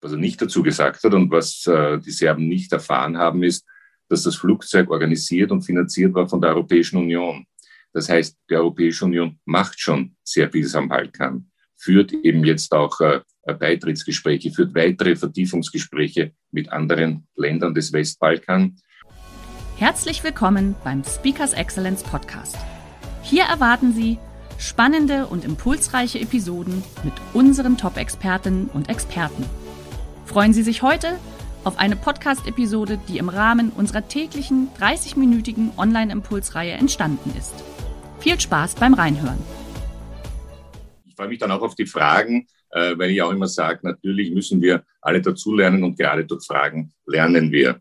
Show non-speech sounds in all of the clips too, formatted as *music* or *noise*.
was er nicht dazu gesagt hat und was äh, die Serben nicht erfahren haben, ist, dass das Flugzeug organisiert und finanziert war von der Europäischen Union. Das heißt, die Europäische Union macht schon sehr vieles am Balkan, führt eben jetzt auch äh, Beitrittsgespräche, führt weitere Vertiefungsgespräche mit anderen Ländern des Westbalkan. Herzlich willkommen beim Speakers Excellence Podcast. Hier erwarten Sie spannende und impulsreiche Episoden mit unseren Top-Expertinnen und Experten. Freuen Sie sich heute auf eine Podcast-Episode, die im Rahmen unserer täglichen 30-minütigen Online-Impulsreihe entstanden ist. Viel Spaß beim Reinhören. Ich freue mich dann auch auf die Fragen, äh, weil ich auch immer sage, natürlich müssen wir alle dazulernen und gerade durch Fragen lernen wir.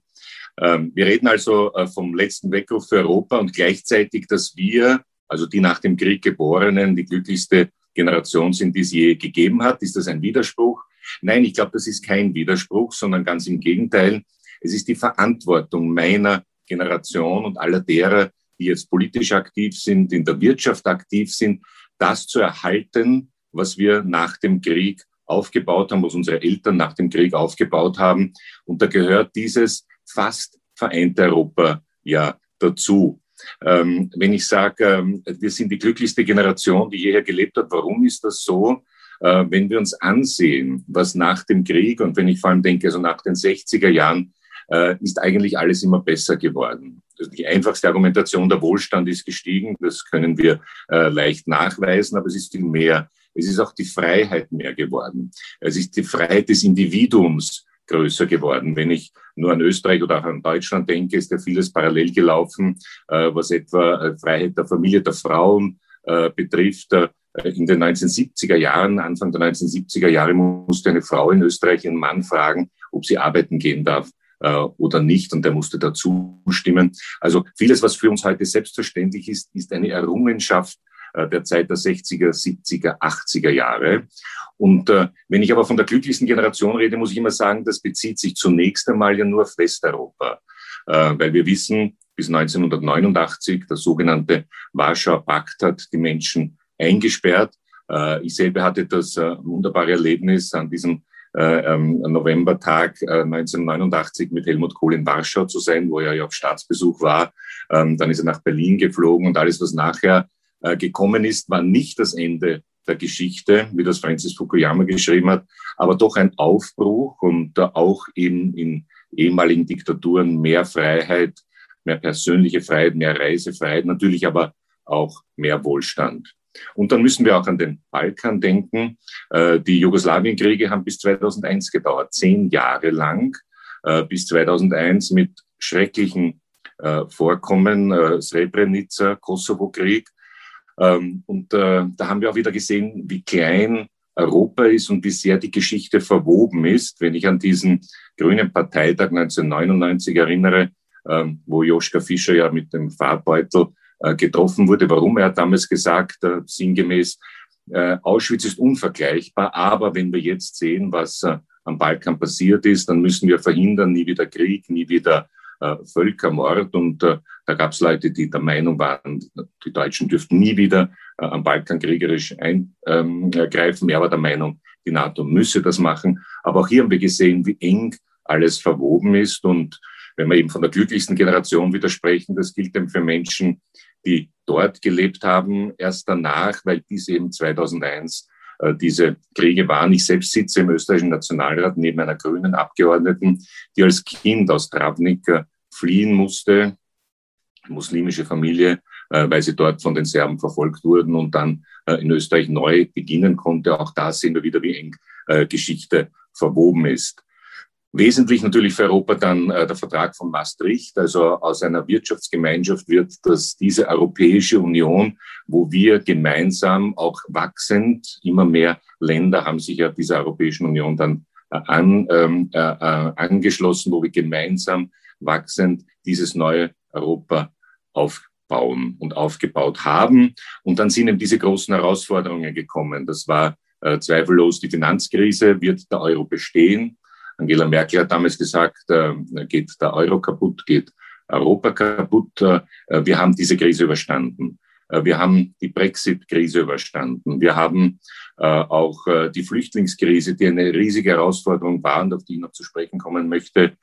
Ähm, wir reden also äh, vom letzten Weckruf für Europa und gleichzeitig, dass wir, also die nach dem Krieg Geborenen, die glücklichste Generation sind, die es je gegeben hat. Ist das ein Widerspruch? Nein, ich glaube, das ist kein Widerspruch, sondern ganz im Gegenteil. Es ist die Verantwortung meiner Generation und aller derer, die jetzt politisch aktiv sind, in der Wirtschaft aktiv sind, das zu erhalten, was wir nach dem Krieg aufgebaut haben, was unsere Eltern nach dem Krieg aufgebaut haben. Und da gehört dieses fast vereinte Europa ja dazu. Ähm, wenn ich sage, ähm, wir sind die glücklichste Generation, die jeher gelebt hat, warum ist das so? Äh, wenn wir uns ansehen, was nach dem Krieg und wenn ich vor allem denke, also nach den 60er Jahren, äh, ist eigentlich alles immer besser geworden. Also die einfachste Argumentation, der Wohlstand ist gestiegen, das können wir äh, leicht nachweisen, aber es ist viel mehr. Es ist auch die Freiheit mehr geworden. Es ist die Freiheit des Individuums größer geworden. Wenn ich nur an Österreich oder auch an Deutschland denke, ist ja vieles parallel gelaufen, was etwa Freiheit der Familie, der Frauen betrifft. Äh, in den 1970er Jahren, Anfang der 1970er Jahre, musste eine Frau in Österreich ihren Mann fragen, ob sie arbeiten gehen darf äh, oder nicht, und der musste dazu stimmen. Also vieles, was für uns heute selbstverständlich ist, ist eine Errungenschaft äh, der Zeit der 60er, 70er, 80er Jahre. Und äh, wenn ich aber von der glücklichsten Generation rede, muss ich immer sagen, das bezieht sich zunächst einmal ja nur auf Westeuropa, äh, weil wir wissen, bis 1989 der sogenannte Warschauer Pakt hat die Menschen eingesperrt. Äh, ich selber hatte das äh, wunderbare Erlebnis an diesem äh, ähm, Novembertag 1989 mit Helmut Kohl in Warschau zu sein, wo er ja auf Staatsbesuch war. Ähm, dann ist er nach Berlin geflogen und alles, was nachher gekommen ist, war nicht das Ende der Geschichte, wie das Francis Fukuyama geschrieben hat, aber doch ein Aufbruch und auch eben in ehemaligen Diktaturen mehr Freiheit, mehr persönliche Freiheit, mehr Reisefreiheit, natürlich aber auch mehr Wohlstand. Und dann müssen wir auch an den Balkan denken. Äh, die Jugoslawienkriege haben bis 2001 gedauert, zehn Jahre lang, äh, bis 2001 mit schrecklichen äh, Vorkommen, Srebrenica, Kosovo-Krieg. Ähm, und da haben wir auch wieder gesehen, wie klein Europa ist und wie sehr die Geschichte verwoben ist. Wenn ich an diesen Grünen Parteitag 1999 erinnere, ähm, wo Joschka Fischer ja mit dem Farbbeutel äh, getroffen wurde. Warum? Er hat damals gesagt, äh, sinngemäß, äh, Auschwitz ist unvergleichbar, aber wenn wir jetzt sehen, was am Balkan passiert ist, dann müssen wir verhindern, nie wieder Krieg, nie wieder Völkermord. Und da gab es Leute, die der Meinung waren, die Deutschen dürften nie wieder am Balkan kriegerisch eingreifen. Er war der Meinung, die NATO müsse das machen. Aber auch hier haben wir gesehen, wie eng alles verwoben ist. Und wenn wir eben von der glücklichsten Generation widersprechen, das gilt eben für Menschen, die dort gelebt haben, erst danach, weil dies eben 2001 äh, diese Kriege waren. Ich selbst sitze im österreichischen Nationalrat neben einer grünen Abgeordneten, die als Kind aus Travnik fliehen musste, muslimische Familie, äh, weil sie dort von den Serben verfolgt wurden und dann äh, in Österreich neu beginnen konnte. Auch da sehen wir wieder, wie eng Geschichte verwoben ist. Wesentlich natürlich für Europa dann äh, der Vertrag von Maastricht. Also aus einer Wirtschaftsgemeinschaft wird das, diese Europäische Union, wo wir gemeinsam auch wachsend, immer mehr Länder haben sich ja dieser Europäischen Union dann äh, an, ähm, äh, äh, angeschlossen, wo wir gemeinsam wachsend dieses neue Europa aufbauen und aufgebaut haben. Und dann sind eben diese großen Herausforderungen gekommen. Das war äh, zweifellos die Finanzkrise. Wird der Euro bestehen? Angela Merkel hat damals gesagt, äh, geht der Euro kaputt, geht Europa kaputt. Äh, wir haben diese Krise überstanden. Äh, wir haben die Brexit-Krise überstanden. Wir haben auch die Flüchtlingskrise, die eine riesige Herausforderung war und auf die ich noch zu sprechen kommen möchte,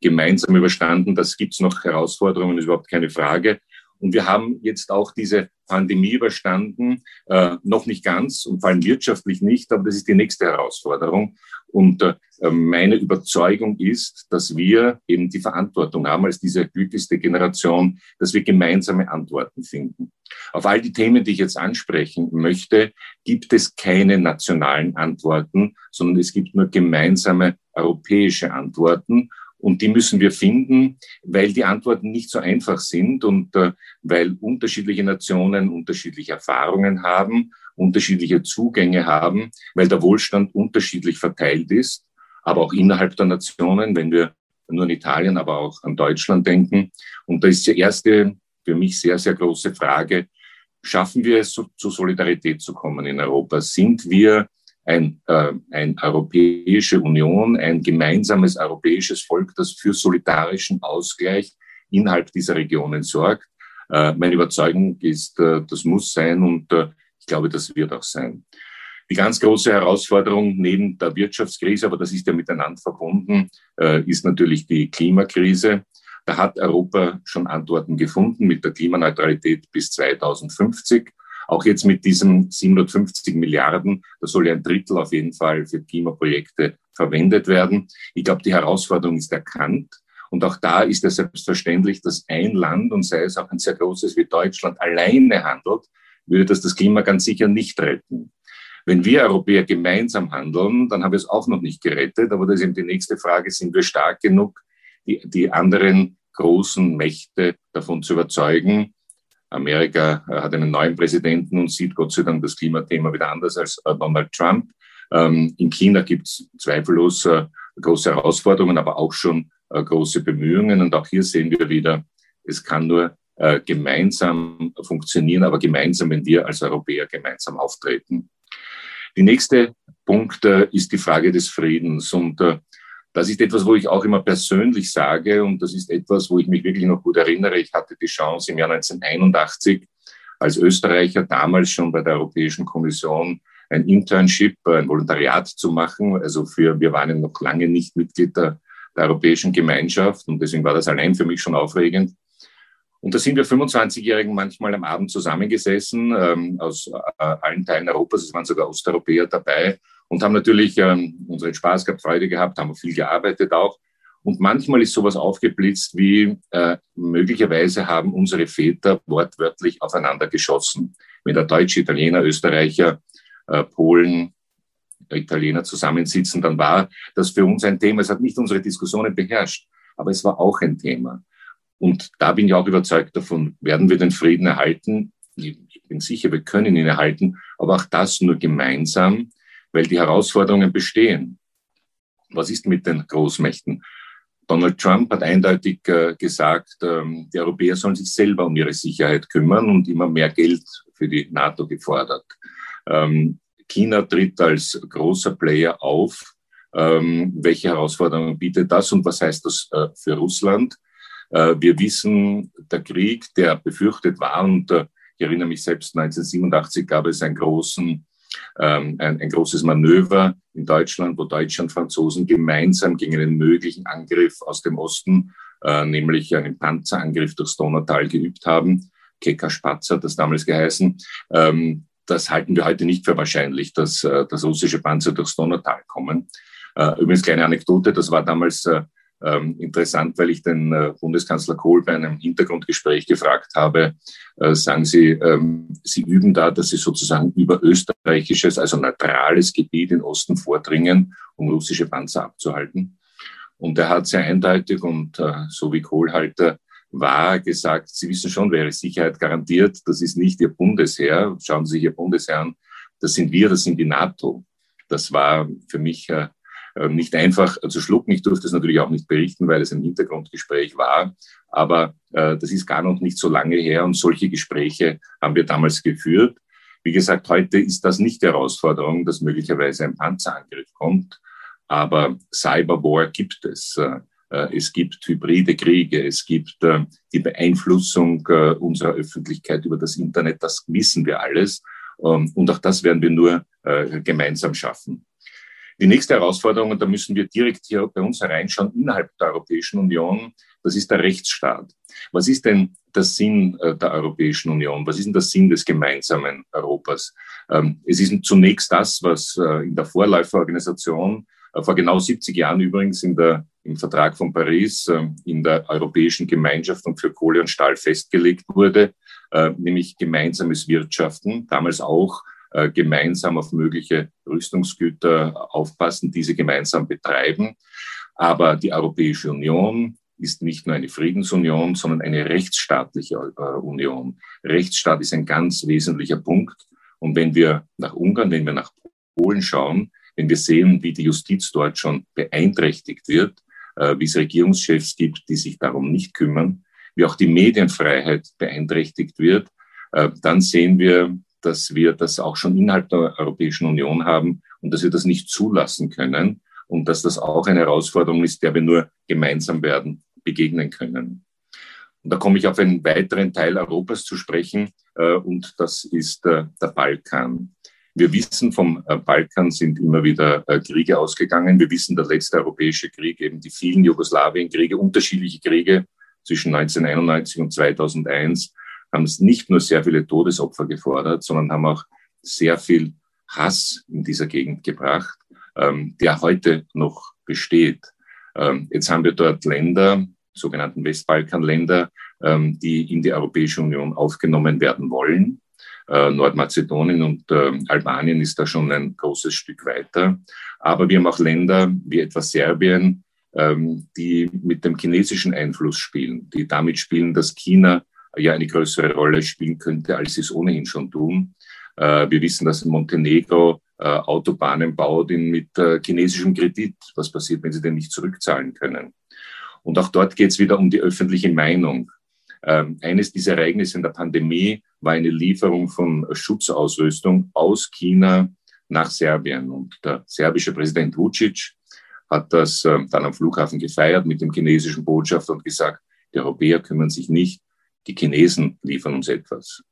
gemeinsam überstanden. Das gibt's noch Herausforderungen, ist überhaupt keine Frage. Und wir haben jetzt auch diese Pandemie überstanden, äh, noch nicht ganz und vor allem wirtschaftlich nicht, aber das ist die nächste Herausforderung. Und äh, meine Überzeugung ist, dass wir eben die Verantwortung haben als diese glücklichste Generation, dass wir gemeinsame Antworten finden. Auf all die Themen, die ich jetzt ansprechen möchte, gibt es keine nationalen Antworten, sondern es gibt nur gemeinsame europäische Antworten. Und die müssen wir finden, weil die Antworten nicht so einfach sind und äh, weil unterschiedliche Nationen unterschiedliche Erfahrungen haben, unterschiedliche Zugänge haben, weil der Wohlstand unterschiedlich verteilt ist, aber auch innerhalb der Nationen, wenn wir nur an Italien, aber auch an Deutschland denken. Und da ist die erste für mich sehr, sehr große Frage, schaffen wir es, zu Solidarität zu kommen in Europa? Sind wir ein, äh, ein Europäische Union, ein gemeinsames europäisches Volk, das für solidarischen Ausgleich innerhalb dieser Regionen sorgt. Äh, meine Überzeugung ist, äh, das muss sein und äh, ich glaube, das wird auch sein. Die ganz große Herausforderung neben der Wirtschaftskrise, aber das ist ja miteinander verbunden, äh, ist natürlich die Klimakrise. Da hat Europa schon Antworten gefunden mit der Klimaneutralität bis 2050. Auch jetzt mit diesen 750 Milliarden, da soll ja ein Drittel auf jeden Fall für Klimaprojekte verwendet werden. Ich glaube, die Herausforderung ist erkannt. Und auch da ist es selbstverständlich, dass ein Land, und sei es auch ein sehr großes wie Deutschland, alleine handelt, würde das das Klima ganz sicher nicht retten. Wenn wir Europäer gemeinsam handeln, dann haben wir es auch noch nicht gerettet. Aber das ist eben die nächste Frage, sind wir stark genug, die, die anderen großen Mächte davon zu überzeugen, Amerika äh, hat einen neuen Präsidenten und sieht Gott sei Dank das Klimathema wieder anders als äh, Donald Trump. Ähm, in China gibt es zweifellos äh, große Herausforderungen, aber auch schon große Bemühungen. Und auch hier sehen wir wieder, es kann nur gemeinsam funktionieren, aber gemeinsam, wenn wir als Europäer gemeinsam auftreten. Die nächste Punkt ist die Frage des Friedens. Und das ist etwas, wo ich auch immer persönlich sage und das ist etwas, wo ich mich wirklich noch gut erinnere. Ich hatte die Chance im Jahr 1981 als Österreicher damals schon bei der Europäischen Kommission ein Internship, ein Volontariat zu machen. Also für, wir waren noch lange nicht Mitglied der, der Europäischen Gemeinschaft und deswegen war das allein für mich schon aufregend. Und da sind wir 25-Jährigen manchmal am Abend zusammengesessen, ähm, aus äh, allen Teilen Europas, es waren sogar Osteuropäer dabei und haben natürlich ähm, unseren Spaß gehabt, Freude gehabt, haben viel gearbeitet auch. Und manchmal ist sowas aufgeblitzt wie, äh, möglicherweise haben unsere Väter wortwörtlich aufeinander geschossen. Wenn der Deutsche, Italiener, Österreicher, äh, Polen, Italiener zusammensitzen, dann war das für uns ein Thema. Es hat nicht unsere Diskussionen beherrscht, aber es war auch ein Thema. Und da bin ich auch überzeugt davon, werden wir den Frieden erhalten. Ich bin sicher, wir können ihn erhalten, aber auch das nur gemeinsam, weil die Herausforderungen bestehen. Was ist mit den Großmächten? Donald Trump hat eindeutig äh, gesagt, ähm, die Europäer sollen sich selber um ihre Sicherheit kümmern und immer mehr Geld für die NATO gefordert. Ähm, China tritt als großer Player auf. Ähm, welche Herausforderungen bietet das und was heißt das äh, für Russland? Äh, wir wissen, der Krieg, der befürchtet war, und ich erinnere mich selbst, 1987 gab es einen großen, ähm, ein, ein großes Manöver in Deutschland, wo Deutsche und Franzosen gemeinsam gegen einen möglichen Angriff aus dem Osten, äh, nämlich einen Panzerangriff durchs Donautal geübt haben. Keka Spatz hat das damals geheißen. Ähm, das halten wir heute nicht für wahrscheinlich, dass, dass russische Panzer durchs Donautal kommen. Übrigens kleine Anekdote, das war damals ähm, interessant, weil ich den äh, Bundeskanzler Kohl bei einem Hintergrundgespräch gefragt habe, äh, sagen Sie, ähm, Sie üben da, dass Sie sozusagen über österreichisches, also neutrales Gebiet im Osten vordringen, um russische Panzer abzuhalten. Und er hat sehr eindeutig und äh, so wie Kohlhalter war gesagt, Sie wissen schon, ist Sicherheit garantiert. Das ist nicht Ihr Bundesheer. Schauen Sie sich Ihr Bundesheer an. Das sind wir, das sind die NATO. Das war für mich äh, nicht einfach zu schlucken. Ich durfte es natürlich auch nicht berichten, weil es ein Hintergrundgespräch war. Aber äh, das ist gar noch nicht so lange her und solche Gespräche haben wir damals geführt. Wie gesagt, heute ist das nicht die Herausforderung, dass möglicherweise ein Panzerangriff kommt. Aber Cyberwar gibt es. Äh, äh, es gibt hybride Kriege, es gibt die Beeinflussung unserer Öffentlichkeit über das Internet, das wissen wir alles. Ähm, und auch das werden wir nur gemeinsam schaffen. Die nächste Herausforderung, und da müssen wir direkt hier bei uns hereinschauen, innerhalb der Europäischen Union, das ist der Rechtsstaat. Was ist denn der Sinn der Europäischen Union? Was ist denn der Sinn des gemeinsamen Europas? Ähm, es ist zunächst das, was in der Vorläuferorganisation äh, vor genau 70 Jahren übrigens in der, im Vertrag von Paris äh, in der Europäischen Gemeinschaft und für Kohle und Stahl festgelegt wurde, äh, nämlich gemeinsames Wirtschaften, damals auch gemeinsam auf mögliche Rüstungsgüter aufpassen, diese gemeinsam betreiben. Aber die Europäische Union ist nicht nur eine Friedensunion, sondern eine rechtsstaatliche Union. Rechtsstaat ist ein ganz wesentlicher Punkt. Und wenn wir nach Ungarn, wenn wir nach Polen schauen, wenn wir sehen, wie die Justiz dort schon beeinträchtigt wird, äh, wie es Regierungschefs gibt, die sich darum nicht kümmern, wie auch die Medienfreiheit beeinträchtigt wird, äh, dann sehen wir, dass wir das auch schon innerhalb der Europäischen Union haben und dass wir das nicht zulassen können und dass das auch eine Herausforderung ist, der wir nur gemeinsam werden begegnen können. Und da komme ich auf einen weiteren Teil Europas zu sprechen, äh, und das ist der Balkan. Wir wissen, vom äh, Balkan sind immer wieder äh, Kriege ausgegangen. Wir wissen, der letzte europäische Krieg, eben die vielen Jugoslawienkriege, unterschiedliche Kriege zwischen 1991 und 2001, haben es nicht nur sehr viele Todesopfer gefordert, sondern haben auch sehr viel Hass in dieser Gegend gebracht, ähm, der heute noch besteht. Ähm, jetzt haben wir dort Länder, sogenannten Westbalkanländer, ähm, die in die Europäische Union aufgenommen werden wollen. Äh, Nordmazedonien und äh, Albanien ist da schon ein großes Stück weiter. Aber wir haben auch Länder wie etwa Serbien, ähm, die mit dem chinesischen Einfluss spielen, die damit spielen, dass China ja eine größere Rolle spielen könnte, als sie es ohnehin schon tun. Äh, wir wissen, dass Montenegro Autobahnen baut mit chinesischem Kredit. Was passiert, wenn sie den nicht zurückzahlen können? Und auch dort geht es wieder um die öffentliche Meinung. Ähm, eines dieser Ereignisse in der Pandemie war eine Lieferung von Schutzausrüstung aus China nach Serbien. Und der serbische Präsident Vucic hat das äh, dann am Flughafen gefeiert mit dem chinesischen Botschafter und gesagt, die Europäer kümmern sich nicht, die Chinesen liefern uns etwas.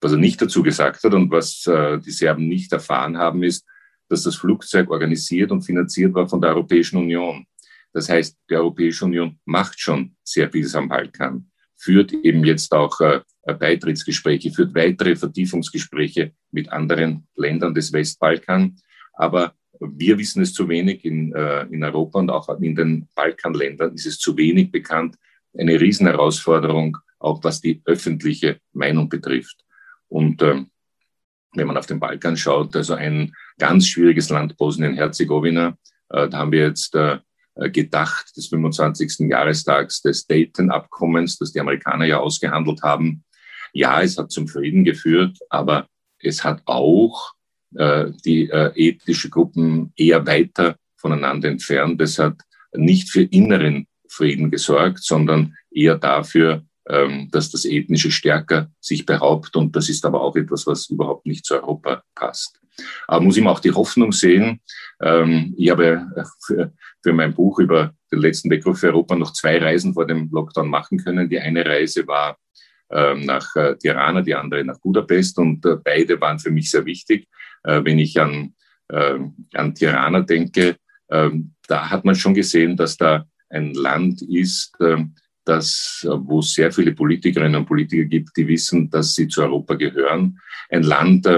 Was er nicht dazu gesagt hat und was äh, die Serben nicht erfahren haben, ist, dass das Flugzeug organisiert und finanziert war von der Europäischen Union. Das heißt, die Europäische Union macht schon sehr vieles am Balkan führt eben jetzt auch äh, Beitrittsgespräche, führt weitere Vertiefungsgespräche mit anderen Ländern des Westbalkan. Aber wir wissen es zu wenig in, äh, in Europa und auch in den Balkanländern ist es zu wenig bekannt. Eine Riesenherausforderung, auch was die öffentliche Meinung betrifft. Und äh, wenn man auf den Balkan schaut, also ein ganz schwieriges Land, Bosnien-Herzegowina, äh, da haben wir jetzt äh, äh, gedacht des 25. Jahrestags des Dayton-Abkommens, das die Amerikaner ja ausgehandelt haben. Ja, es hat zum Frieden geführt, aber es hat auch äh, die äh, ethnische Gruppen eher weiter voneinander entfernt. Es hat nicht für inneren Frieden gesorgt, sondern eher dafür, ähm, dass das Ethnische stärker sich behauptet. Und das ist aber auch etwas, was überhaupt nicht zu Europa passt. Aber muss ihm auch die Hoffnung sehen. Ähm, ich habe für, für mein Buch über den letzten Weckruf für Europa noch zwei Reisen vor dem Lockdown machen können. Die eine Reise war ähm, nach äh, Tirana, die andere nach Budapest und äh, beide waren für mich sehr wichtig. Äh, wenn ich an, an Tirana denke, ähm, da hat man schon gesehen, dass da ein Land ist, das, wo es sehr viele Politikerinnen und Politiker gibt, die wissen, dass sie zu Europa gehören. Ein Land,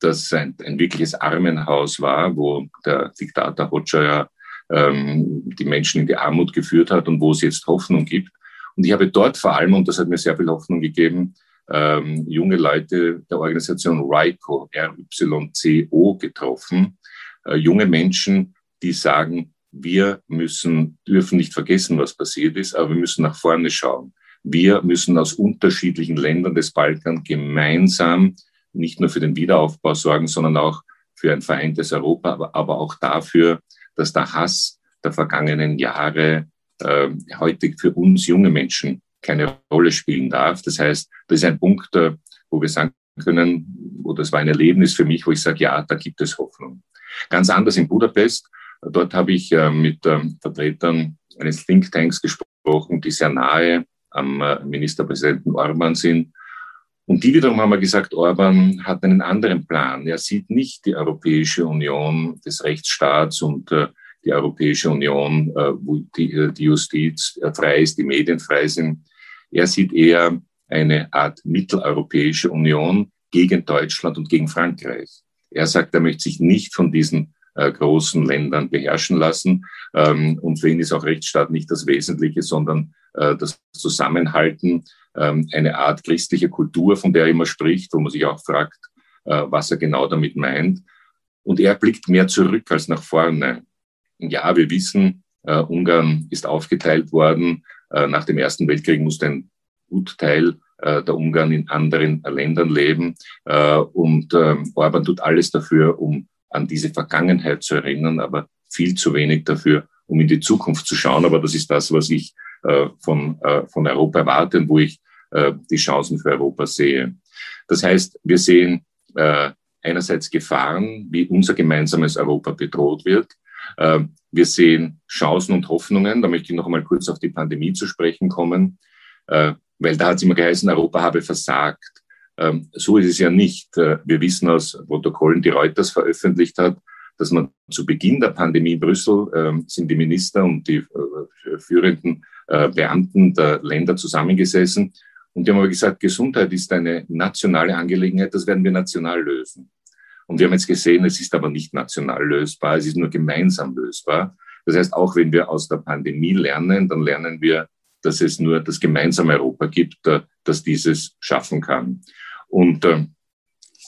das ein, ein wirkliches Armenhaus war, wo der Diktator Hoxha ähm, die Menschen in die Armut geführt hat und wo es jetzt Hoffnung gibt. Und ich habe dort vor allem, und das hat mir sehr viel Hoffnung gegeben, ähm, junge Leute der Organisation RYCO, RYCO getroffen. Äh, junge Menschen, die sagen, wir müssen, dürfen nicht vergessen, was passiert ist, aber wir müssen nach vorne schauen. Wir müssen aus unterschiedlichen Ländern des Balkans gemeinsam nicht nur für den Wiederaufbau sorgen, sondern auch für ein vereintes Europa, aber, aber auch dafür, dass der Hass der vergangenen Jahre äh, heute für uns junge Menschen keine Rolle spielen darf. Das heißt, das ist ein Punkt, äh, wo wir sagen können, wo das war ein Erlebnis für mich, wo ich sage, ja, da gibt es Hoffnung. Ganz anders in Budapest. Dort habe ich äh, mit ähm, Vertretern eines Thinktanks gesprochen, die sehr nahe am äh, Ministerpräsidenten Orban sind. Und die wiederum haben wir gesagt, Orban hat einen anderen Plan. Er sieht nicht die Europäische Union des Rechtsstaats und äh, die Europäische Union, wo die, die Justiz frei ist, die Medien frei sind. Er sieht eher eine Art mitteleuropäische Union gegen Deutschland und gegen Frankreich. Er sagt, er möchte sich nicht von diesen großen Ländern beherrschen lassen. Ähm, und für ihn ist auch Rechtsstaat nicht das Wesentliche, sondern äh, das Zusammenhalten, ähm, eine Art christliche Kultur, von der er immer spricht, wo man sich auch fragt, äh, was er genau damit meint. Und er blickt mehr zurück als nach vorne. Ja, wir wissen, äh, Ungarn ist aufgeteilt worden. Äh, nach dem Ersten Weltkrieg musste ein Gutteil äh, der Ungarn in anderen Ländern leben. Äh, und ähm, Orban tut alles dafür, um an diese Vergangenheit zu erinnern, aber viel zu wenig dafür, um in die Zukunft zu schauen. Aber das ist das, was ich äh, von, äh, von Europa erwarte und wo ich äh, die Chancen für Europa sehe. Das heißt, wir sehen äh, einerseits Gefahren, wie unser gemeinsames Europa bedroht wird. Äh, wir sehen Chancen und Hoffnungen. Da möchte ich noch einmal kurz auf die Pandemie zu sprechen kommen, äh, weil da hat es immer geheißen, Europa habe versagt. Ähm, so ist es ja nicht. Äh, wir wissen aus Protokollen, die Reuters veröffentlicht hat, dass man zu Beginn der Pandemie in Brüssel ähm, sind die Minister und die äh, führenden äh, Beamten der Länder zusammengesessen und die haben aber gesagt, Gesundheit ist eine nationale Angelegenheit, das werden wir national lösen. Und wir haben jetzt gesehen, es ist aber nicht national lösbar, es ist nur gemeinsam lösbar. Das heißt, auch wenn wir aus der Pandemie lernen, dann lernen wir, dass es nur das gemeinsame Europa gibt, das dieses schaffen kann. Und äh,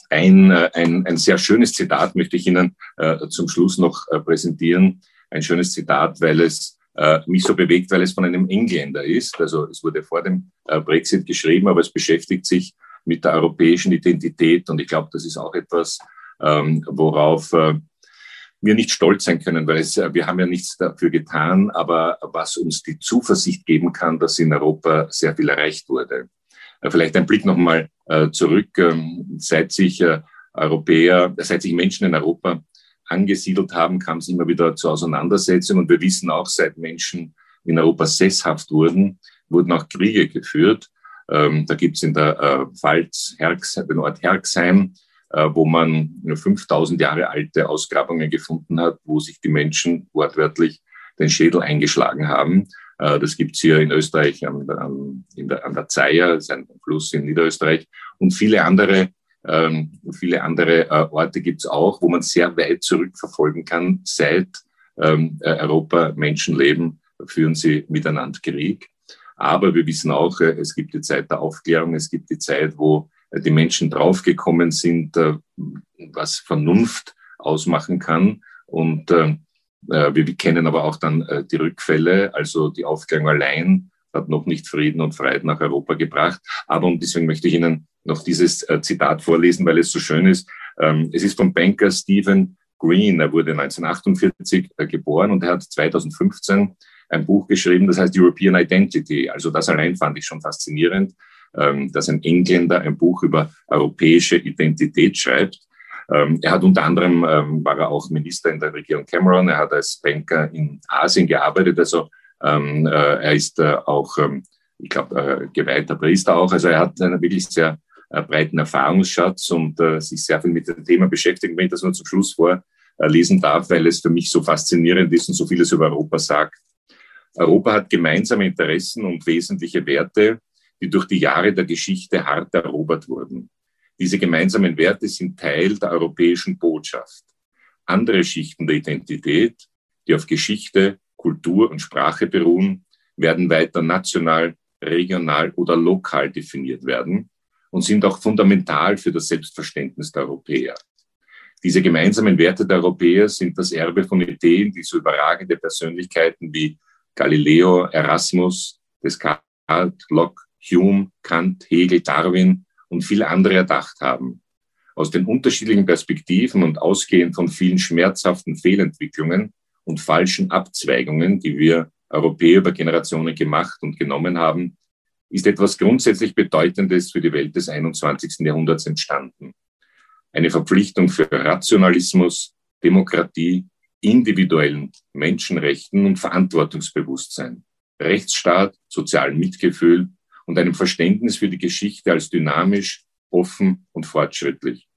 ein, ein, ein sehr schönes Zitat möchte ich Ihnen äh, zum Schluss noch äh, präsentieren. Ein schönes Zitat, weil es äh, mich so bewegt, weil es von einem Engländer ist. Also es wurde vor dem äh, Brexit geschrieben, aber es beschäftigt sich mit der europäischen Identität. Und ich glaube, das ist auch etwas, ähm, worauf äh, wir nicht stolz sein können, weil es, äh, wir haben ja nichts dafür getan, aber was uns die Zuversicht geben kann, dass in Europa sehr viel erreicht wurde. Äh, vielleicht ein Blick nochmal äh, zurück, ähm, seit sich äh, Europäer, seit sich Menschen in Europa angesiedelt haben, kam es immer wieder zu Auseinandersetzungen. Und wir wissen auch, seit Menschen in Europa sesshaft wurden, wurden auch Kriege geführt. Ähm, da gibt es in der Pfalz den Ort Herxheim, wo man 5000 Jahre alte Ausgrabungen gefunden hat, wo sich die Menschen wortwörtlich den Schädel eingeschlagen haben. Äh, das gibt's hier in Österreich an, an, der, an der Zeier, das ist ein Fluss in Niederösterreich. Und viele andere, ähm, viele andere äh, Orte gibt's auch, wo man sehr weit zurückverfolgen kann. Seit ähm, äh, Europa Menschen leben, führen sie miteinander Krieg. Aber wir wissen auch, äh, es gibt die Zeit der Aufklärung, es gibt die Zeit, wo die Menschen draufgekommen sind, was Vernunft ausmachen kann. Und äh, wir kennen aber auch dann äh, die Rückfälle, also die Aufklärung allein hat noch nicht Frieden und Freiheit nach Europa gebracht. Aber und deswegen möchte ich Ihnen noch dieses äh, Zitat vorlesen, weil es so schön ist. Ähm, es ist vom Banker Stephen Green. Er wurde 1948 geboren und er hat 2015 ein Buch geschrieben, das heißt European Identity. Also das allein fand ich schon faszinierend, ähm, dass ein Engländer ein Buch über europäische Identität schreibt. Ähm, er hat unter anderem, ähm, war er auch Minister in der Regierung Cameron, er hat als Banker in Asien gearbeitet, also ähm, äh, er ist äh, auch, ähm, ich glaube, äh, geweihter Priester auch, also er hat einen wirklich sehr äh, breiten Erfahrungsschatz und äh, sich sehr viel mit dem Thema beschäftigt. Wenn ich das nur zum Schluss vorlesen darf, weil es für mich so faszinierend ist und so vieles über Europa sagt. Europa hat gemeinsame Interessen und wesentliche Werte, die durch die Jahre der Geschichte hart erobert wurden. Diese gemeinsamen Werte sind Teil der europäischen Botschaft. Andere Schichten der Identität, die auf Geschichte, Kultur und Sprache beruhen, werden weiter national, regional oder lokal definiert werden und sind auch fundamental für das Selbstverständnis der Europäer. Diese gemeinsamen Werte der Europäer sind das Erbe von Ideen, die so überragende Persönlichkeiten wie Galileo, Erasmus, Descartes, Locke, Hume, Kant, Hegel, Darwin und viele andere erdacht haben. Aus den unterschiedlichen Perspektiven und ausgehend von vielen schmerzhaften Fehlentwicklungen und falschen Abzweigungen, die wir Europäer über Generationen gemacht und genommen haben, ist etwas grundsätzlich Bedeutendes für die Welt des 21. Jahrhunderts entstanden. Eine Verpflichtung für Rationalismus, Demokratie, individuellen Menschenrechten und Verantwortungsbewusstsein, Rechtsstaat, sozialem Mitgefühl und einem Verständnis für die Geschichte als dynamisch, offen und fortschrittlich.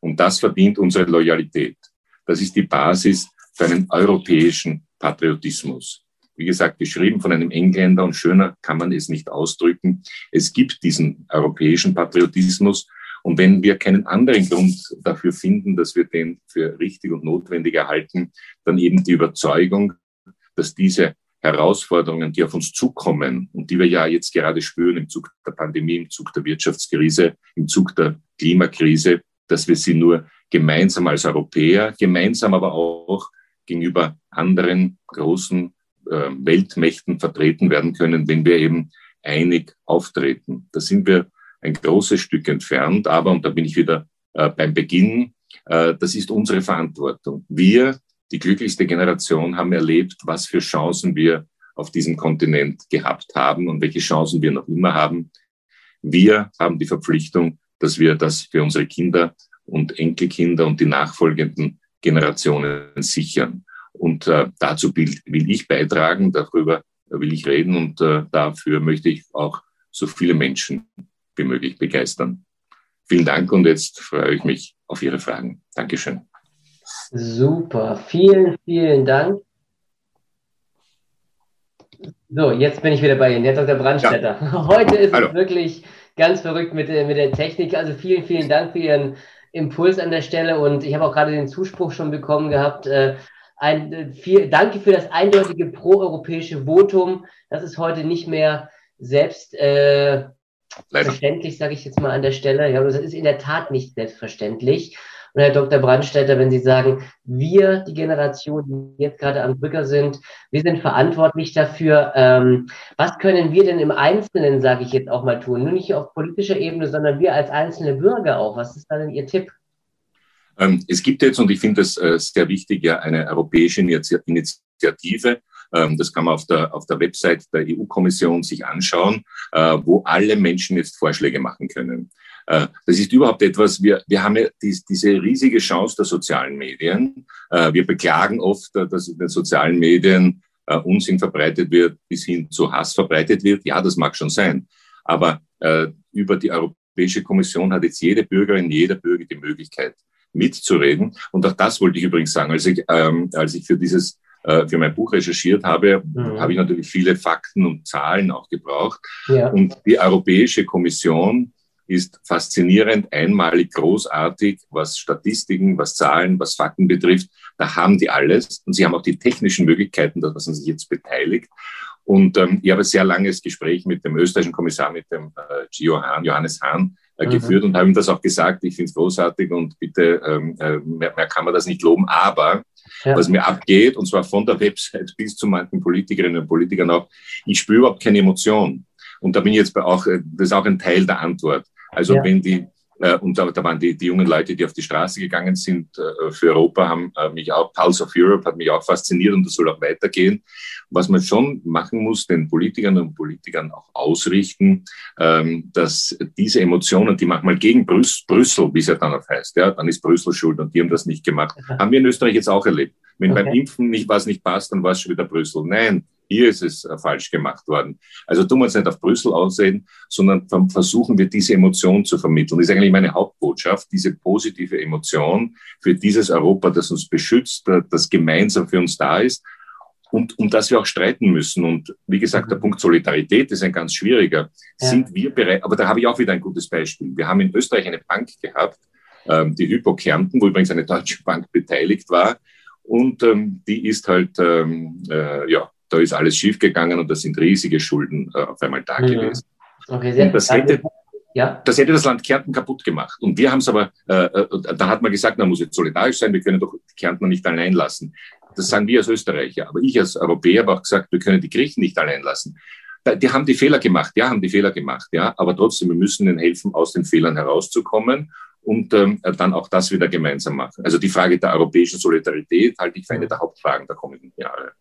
Und das verdient unsere Loyalität. Das ist die Basis für einen europäischen Patriotismus. Wie gesagt, geschrieben von einem Engländer und schöner kann man es nicht ausdrücken. Es gibt diesen europäischen Patriotismus. Und wenn wir keinen anderen Grund dafür finden, dass wir den für richtig und notwendig erhalten, dann eben die Überzeugung, dass diese Herausforderungen, die auf uns zukommen und die wir ja jetzt gerade spüren im Zug der Pandemie, im Zug der Wirtschaftskrise, im Zug der Klimakrise, dass wir sie nur gemeinsam als Europäer, gemeinsam aber auch gegenüber anderen großen äh, Weltmächten vertreten werden können, wenn wir eben einig auftreten. Da sind wir ein großes Stück entfernt, aber, und da bin ich wieder äh, beim Beginn, äh, das ist unsere Verantwortung. Wir die glücklichste Generation haben erlebt, was für Chancen wir auf diesem Kontinent gehabt haben und welche Chancen wir noch immer haben. Wir haben die Verpflichtung, dass wir das für unsere Kinder und Enkelkinder und die nachfolgenden Generationen sichern. Und äh, dazu will, ich beitragen, darüber will ich reden und äh, dafür möchte ich auch so viele Menschen wie möglich begeistern. Vielen Dank und jetzt freue ich mich auf Ihre Fragen. Dankeschön. Super, vielen, vielen Dank. So, jetzt bin ich wieder bei Ihnen, Herr Dr. Brandstätter. Ja. *laughs* Heute ist Hallo. es wirklich ganz verrückt mit, mit der Technik. Also vielen, vielen Dank für Ihren Impuls an der Stelle und ich habe auch gerade den Zuspruch schon bekommen gehabt. Äh, ein, äh, viel, danke für das eindeutige proeuropäische Votum. Das ist heute nicht mehr selbstverständlich, äh, sage ich jetzt mal an der Stelle. Ja, das ist in der Tat nicht selbstverständlich. Und Herr Dr. Brandstätter, wenn Sie sagen, wir, die Generation, die jetzt gerade am Brücker sind, wir sind verantwortlich dafür. Ähm, was können wir denn im Einzelnen, sage ich jetzt auch mal, tun? Nur nicht auf politischer Ebene, sondern wir als einzelne Bürger auch. Was ist da denn Ihr Tipp? Ähm, es gibt jetzt, und ich finde das äh, sehr wichtig, ja, eine europäische Initiative. Ähm, das kann man auf der, auf der Website der EU-Kommission sich anschauen, äh, wo alle Menschen jetzt Vorschläge machen können. Äh, das ist überhaupt etwas, wir, wir haben ja diese riesige Chance der sozialen Medien. Äh, wir beklagen oft, äh, dass in den sozialen Medien Unsinn verbreitet wird, bis hin zu Hass verbreitet wird. Ja, das mag schon sein. Aber über die Europäische Kommission hat jetzt jede Bürgerin, jeder Bürger die Möglichkeit, mitzureden. Und auch das wollte ich übrigens sagen, als ich, ähm, als ich für dieses für mein Buch recherchiert habe, mhm. habe ich natürlich viele Fakten und Zahlen auch gebraucht. Ja. Und die Europäische Kommission ist faszinierend, einmalig, großartig, was Statistiken, was Zahlen, was Fakten betrifft. Da haben die alles und sie haben auch die technischen Möglichkeiten, dass man sich jetzt beteiligt. Und ähm, ich habe ein sehr langes Gespräch mit dem österreichischen Kommissar, mit dem äh, Gio Hahn, Johannes Hahn, äh, mhm. geführt und habe ihm das auch gesagt. Ich finde es großartig und bitte, ähm, äh, mehr, mehr kann man das nicht loben. Aber ja. was mir abgeht, und zwar von der *laughs* Website bis zu manchen Politikerinnen und Politikern auch, ich spüre überhaupt keine Emotion. Und da bin ich jetzt auch, äh, das ist auch ein Teil der Antwort. Also ja. wenn die, äh, und da, da waren die, die jungen Leute, die auf die Straße gegangen sind äh, für Europa, haben äh, mich auch, Pulse of Europe hat mich auch fasziniert und das soll auch weitergehen. Was man schon machen muss, den Politikern und Politikern auch ausrichten, ähm, dass diese Emotionen, die manchmal gegen Brüs Brüssel, wie es ja dann auch heißt, ja, dann ist Brüssel schuld und die haben das nicht gemacht, haben wir in Österreich jetzt auch erlebt. Wenn okay. beim Impfen nicht was nicht passt, dann war es schon wieder Brüssel. Nein, hier ist es äh, falsch gemacht worden. Also tun wir uns nicht auf Brüssel aussehen, sondern versuchen wir diese Emotion zu vermitteln. Das ist eigentlich meine Hauptbotschaft, diese positive Emotion für dieses Europa, das uns beschützt, das gemeinsam für uns da ist und um das wir auch streiten müssen. Und wie gesagt, der mhm. Punkt Solidarität ist ein ganz schwieriger. Ja. Sind wir bereit, aber da habe ich auch wieder ein gutes Beispiel. Wir haben in Österreich eine Bank gehabt, ähm, die Hypo Kärnten, wo übrigens eine deutsche Bank beteiligt war. Und ähm, die ist halt ähm, äh, ja, da ist alles schiefgegangen und da sind riesige Schulden äh, auf einmal da ja. gewesen. Okay, das hätte, Ja. Das hätte das Land Kärnten kaputt gemacht. Und wir haben es aber, äh, äh, da hat man gesagt, man muss jetzt solidarisch sein, wir können doch Kärntner nicht allein lassen. Das sagen wir als Österreicher. Aber ich als Europäer habe auch gesagt, wir können die Griechen nicht allein lassen. Die haben die Fehler gemacht, ja, haben die Fehler gemacht, ja. Aber trotzdem, wir müssen ihnen helfen, aus den Fehlern herauszukommen und ähm, dann auch das wieder gemeinsam machen. Also die Frage der europäischen Solidarität halte ich für eine der Hauptfragen der kommenden Jahre.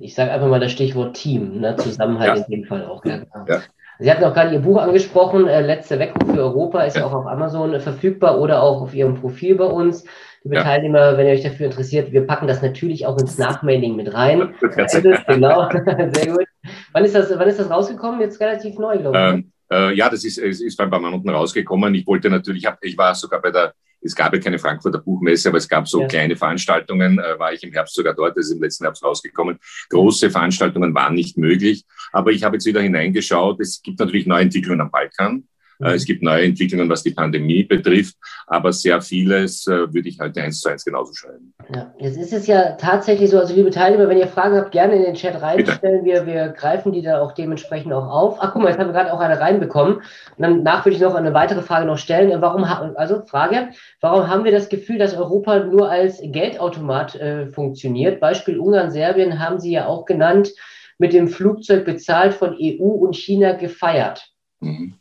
Ich sage einfach mal das Stichwort Team, ne? Zusammenhalt ja. in dem Fall auch. Ja, genau. ja. Sie hatten auch gerade Ihr Buch angesprochen, äh, Letzte Weckruf für Europa, ist ja. auch auf Amazon äh, verfügbar oder auch auf Ihrem Profil bei uns. Liebe ja. Teilnehmer, wenn ihr euch dafür interessiert, wir packen das natürlich auch ins Nachmailing mit rein. genau, *laughs* sehr gut. Wann ist, das, wann ist das rausgekommen? Jetzt relativ neu, glaube ich. Ne? Ähm, äh, ja, das ist, ist vor ein paar Monaten rausgekommen. Ich wollte natürlich, ich war sogar bei der es gab ja keine Frankfurter Buchmesse, aber es gab so ja. kleine Veranstaltungen, äh, war ich im Herbst sogar dort, das ist im letzten Herbst rausgekommen. Große Veranstaltungen waren nicht möglich, aber ich habe jetzt wieder hineingeschaut. Es gibt natürlich neue Entwicklungen am Balkan. Äh, es gibt neue Entwicklungen, was die Pandemie betrifft, aber sehr vieles äh, würde ich halt eins zu eins genauso schreiben. Ja, jetzt ist es ja tatsächlich so, also liebe Teilnehmer, wenn ihr Fragen habt, gerne in den Chat reinstellen. Wir, wir greifen die da auch dementsprechend auch auf. Ach guck mal, jetzt haben wir gerade auch eine reinbekommen. Und danach würde ich noch eine weitere Frage noch stellen. Warum, also Frage, warum haben wir das Gefühl, dass Europa nur als Geldautomat äh, funktioniert? Beispiel Ungarn, Serbien haben Sie ja auch genannt, mit dem Flugzeug bezahlt von EU und China gefeiert. Mhm.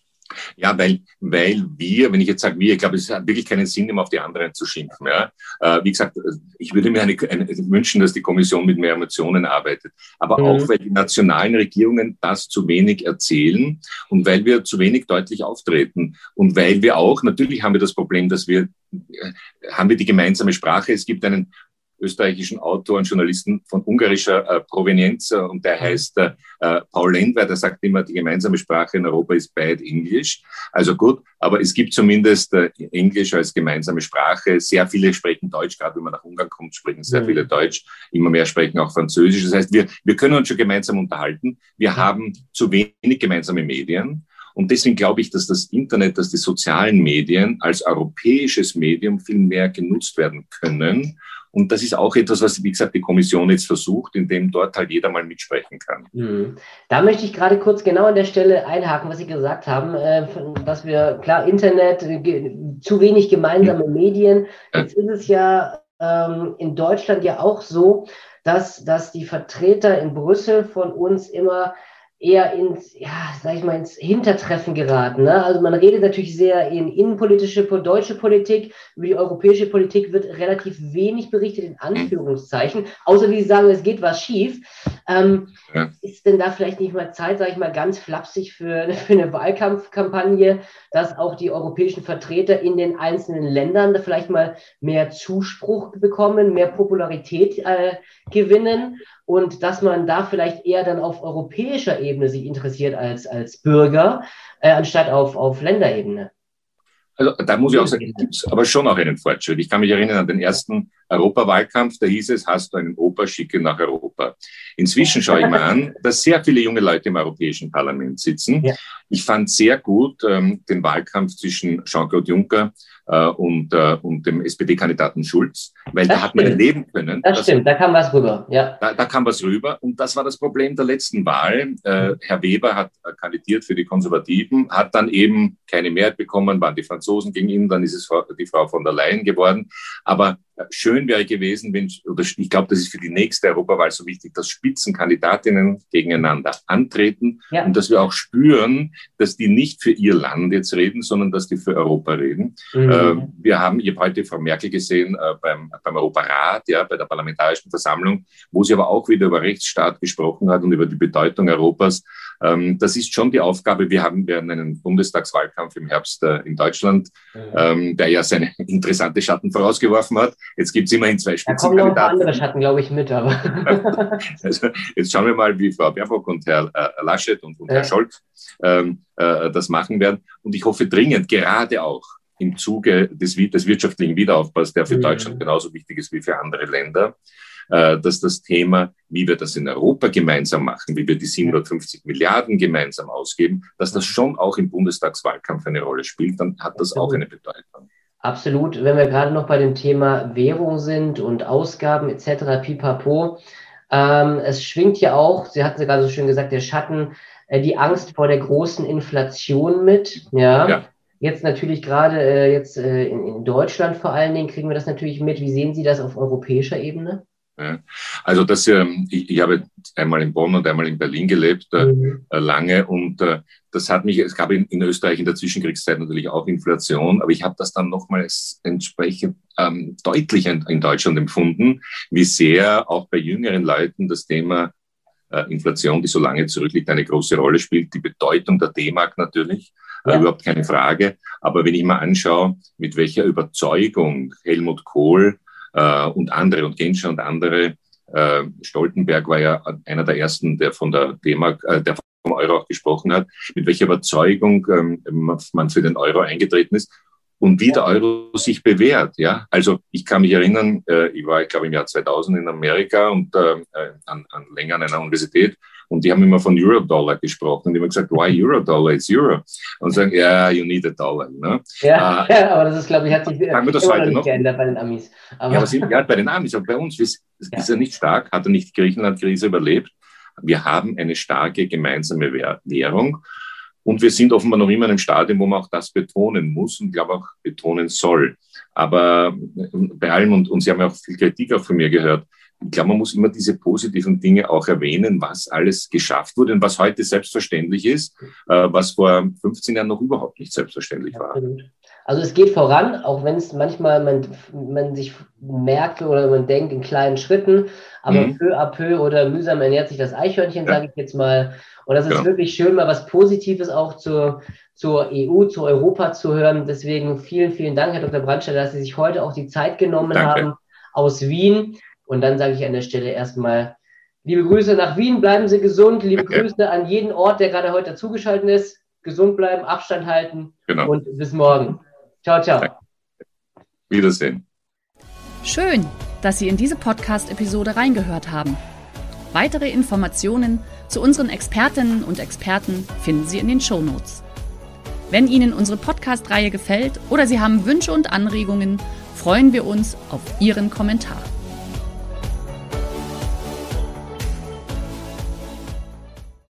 Ja, weil, weil wir, wenn ich jetzt sage wir, ich glaube, es hat wirklich keinen Sinn, immer auf die anderen zu schimpfen. Ja? Äh, wie gesagt, ich würde mir eine, eine, wünschen, dass die Kommission mit mehr Emotionen arbeitet. Aber mhm. auch, weil die nationalen Regierungen das zu wenig erzählen und weil wir zu wenig deutlich auftreten. Und weil wir auch, natürlich haben wir das Problem, dass wir, äh, haben wir die gemeinsame Sprache. Es gibt einen österreichischen Autor und Journalisten von ungarischer äh, Provenienz äh, und der mhm. heißt äh, äh, Paul Lendwer, der sagt immer, die gemeinsame Sprache in Europa ist bad English. Also gut, aber es gibt zumindest äh, Englisch als gemeinsame Sprache. Sehr viele sprechen Deutsch, gerade wenn man nach Ungarn kommt, sprechen sehr mhm. viele Deutsch. Immer mehr sprechen auch Französisch. Das heißt, wir, wir können uns schon gemeinsam unterhalten. Wir mhm. haben zu wenig gemeinsame Medien. Und deswegen glaube ich, dass das Internet, dass die sozialen Medien als europäisches Medium viel mehr genutzt werden können und das ist auch etwas, was, wie gesagt, die Kommission jetzt versucht, indem dort halt jeder mal mitsprechen kann. Mhm. Da möchte ich gerade kurz genau an der Stelle einhaken, was Sie gesagt haben, äh, dass wir, klar, Internet, zu wenig gemeinsame Medien. Jetzt ist es ja ähm, in Deutschland ja auch so, dass, dass die Vertreter in Brüssel von uns immer eher ins, ja, sag ich mal, ins Hintertreffen geraten. Ne? Also man redet natürlich sehr in innenpolitische, deutsche Politik, über die europäische Politik wird relativ wenig berichtet, in Anführungszeichen, außer wie sie sagen, es geht was schief. Ähm, ja. Ist denn da vielleicht nicht mal Zeit, sage ich mal, ganz flapsig für, *laughs* für eine Wahlkampfkampagne, dass auch die europäischen Vertreter in den einzelnen Ländern da vielleicht mal mehr Zuspruch bekommen, mehr Popularität äh, gewinnen und dass man da vielleicht eher dann auf europäischer Ebene sich interessiert als, als Bürger, äh, anstatt auf, auf Länderebene. Also da muss ich auch sagen, gibt es aber schon auch einen Fortschritt. Ich kann mich erinnern an den ersten Europawahlkampf, da hieß es, hast du einen Opa, schicke nach Europa. Inzwischen schaue ich mir an, dass sehr viele junge Leute im Europäischen Parlament sitzen. Ja. Ich fand sehr gut ähm, den Wahlkampf zwischen Jean-Claude Juncker äh, und, äh, und dem SPD-Kandidaten Schulz, weil das da hat man erleben können. Das stimmt, da kam was rüber, ja. Da, da, kam was rüber und das war das Problem der letzten Wahl. Äh. Herr Weber hat äh, kandidiert für die Konservativen, hat dann eben keine Mehrheit bekommen, waren die Franzosen gegen ihn, dann ist es die Frau von der Leyen geworden. Aber schön wäre gewesen, wenn, oder ich glaube, das ist für die nächste Europawahl so wichtig, dass Spitzenkandidatinnen gegeneinander antreten ja. und dass wir auch spüren, dass die nicht für ihr Land jetzt reden, sondern dass die für Europa reden. Mhm. Äh, wir haben, ich habe heute Frau Merkel gesehen äh, beim, beim Europarat, ja, bei der Parlamentarischen Versammlung, wo sie aber auch wieder über Rechtsstaat gesprochen hat und über die Bedeutung Europas. Ähm, das ist schon die Aufgabe. Wir haben wir einen Bundestagswahlkampf im Herbst äh, in Deutschland, mhm. ähm, der ja seine *laughs* interessante Schatten vorausgeworfen hat. Jetzt gibt es immerhin zwei Spitzenkandidaten. Da kommen noch andere Schatten, glaube ich, mit. Aber *laughs* *laughs* also, jetzt schauen wir mal, wie Frau Baerbock und Herr Laschet und, und ja. Herr Scholz ähm, äh, das machen werden. Und ich hoffe dringend, gerade auch im Zuge des, des wirtschaftlichen Wiederaufbaus, der für mhm. Deutschland genauso wichtig ist wie für andere Länder, äh, dass das Thema, wie wir das in Europa gemeinsam machen, wie wir die 750 Milliarden gemeinsam ausgeben, dass das schon auch im Bundestagswahlkampf eine Rolle spielt, dann hat das auch eine Bedeutung. Absolut. Wenn wir gerade noch bei dem Thema Währung sind und Ausgaben etc., pipapo, ähm, es schwingt ja auch, Sie hatten es gerade so schön gesagt, der Schatten äh, die Angst vor der großen Inflation mit. Ja. ja. Jetzt natürlich gerade äh, jetzt äh, in, in, Deutschland vor allen Dingen kriegen wir das natürlich mit. Wie sehen Sie das auf europäischer Ebene? Also das, ähm, ich, ich, habe einmal in Bonn und einmal in Berlin gelebt, äh, mhm. äh, lange und äh, das hat mich, es gab in, in, Österreich in der Zwischenkriegszeit natürlich auch Inflation, aber ich habe das dann nochmals entsprechend ähm, deutlich in, in, Deutschland empfunden, wie sehr auch bei jüngeren Leuten das Thema äh, Inflation, die so lange zurückliegt, eine große Rolle spielt. Die Bedeutung der D-Mark natürlich, ja. überhaupt keine Frage. Aber wenn ich mal anschaue, mit welcher Überzeugung Helmut Kohl äh, und andere und Genscher und andere, äh, Stoltenberg war ja einer der ersten, der von der D-Mark, äh, der vom Euro auch gesprochen hat, mit welcher Überzeugung ähm, man für den Euro eingetreten ist und wie der Euro sich bewährt. Ja, also ich kann mich erinnern, äh, ich war, ich glaube, im Jahr 2000 in Amerika und äh, an, an länger an einer Universität und die haben immer von Euro-Dollar gesprochen. Und die haben gesagt, why Euro-Dollar? It's Euro. Und sagen, ja, yeah, you need a dollar. Ne? Ja, *laughs* äh, aber das ist, glaube ich, hat sich sagen wir das heute noch geändert bei den Amis. Aber ja, aber ja, bei den Amis. Aber bei uns ist, ja. ist er nicht stark, hat er nicht die Griechenland-Krise überlebt. Wir haben eine starke gemeinsame Währung. Und wir sind offenbar noch immer in einem Stadium, wo man auch das betonen muss und glaube auch betonen soll. Aber bei allem, und, und Sie haben ja auch viel Kritik auch von mir gehört, ich glaube, man muss immer diese positiven Dinge auch erwähnen, was alles geschafft wurde und was heute selbstverständlich ist, äh, was vor 15 Jahren noch überhaupt nicht selbstverständlich war. Also es geht voran, auch wenn es manchmal man, man sich merkt oder man denkt in kleinen Schritten, aber mhm. peu à peu oder mühsam ernährt sich das Eichhörnchen, ja. sage ich jetzt mal. Und das ist genau. wirklich schön, mal was Positives auch zur, zur EU, zu Europa zu hören. Deswegen vielen, vielen Dank, Herr Dr. Brandstetter, dass Sie sich heute auch die Zeit genommen Danke. haben aus Wien. Und dann sage ich an der Stelle erstmal liebe Grüße nach Wien, bleiben Sie gesund, liebe okay. Grüße an jeden Ort, der gerade heute dazugeschaltet ist. Gesund bleiben, Abstand halten genau. und bis morgen. Ciao, ciao. Wiedersehen. Schön, dass Sie in diese Podcast-Episode reingehört haben. Weitere Informationen zu unseren Expertinnen und Experten finden Sie in den Show Notes. Wenn Ihnen unsere Podcast-Reihe gefällt oder Sie haben Wünsche und Anregungen, freuen wir uns auf Ihren Kommentar.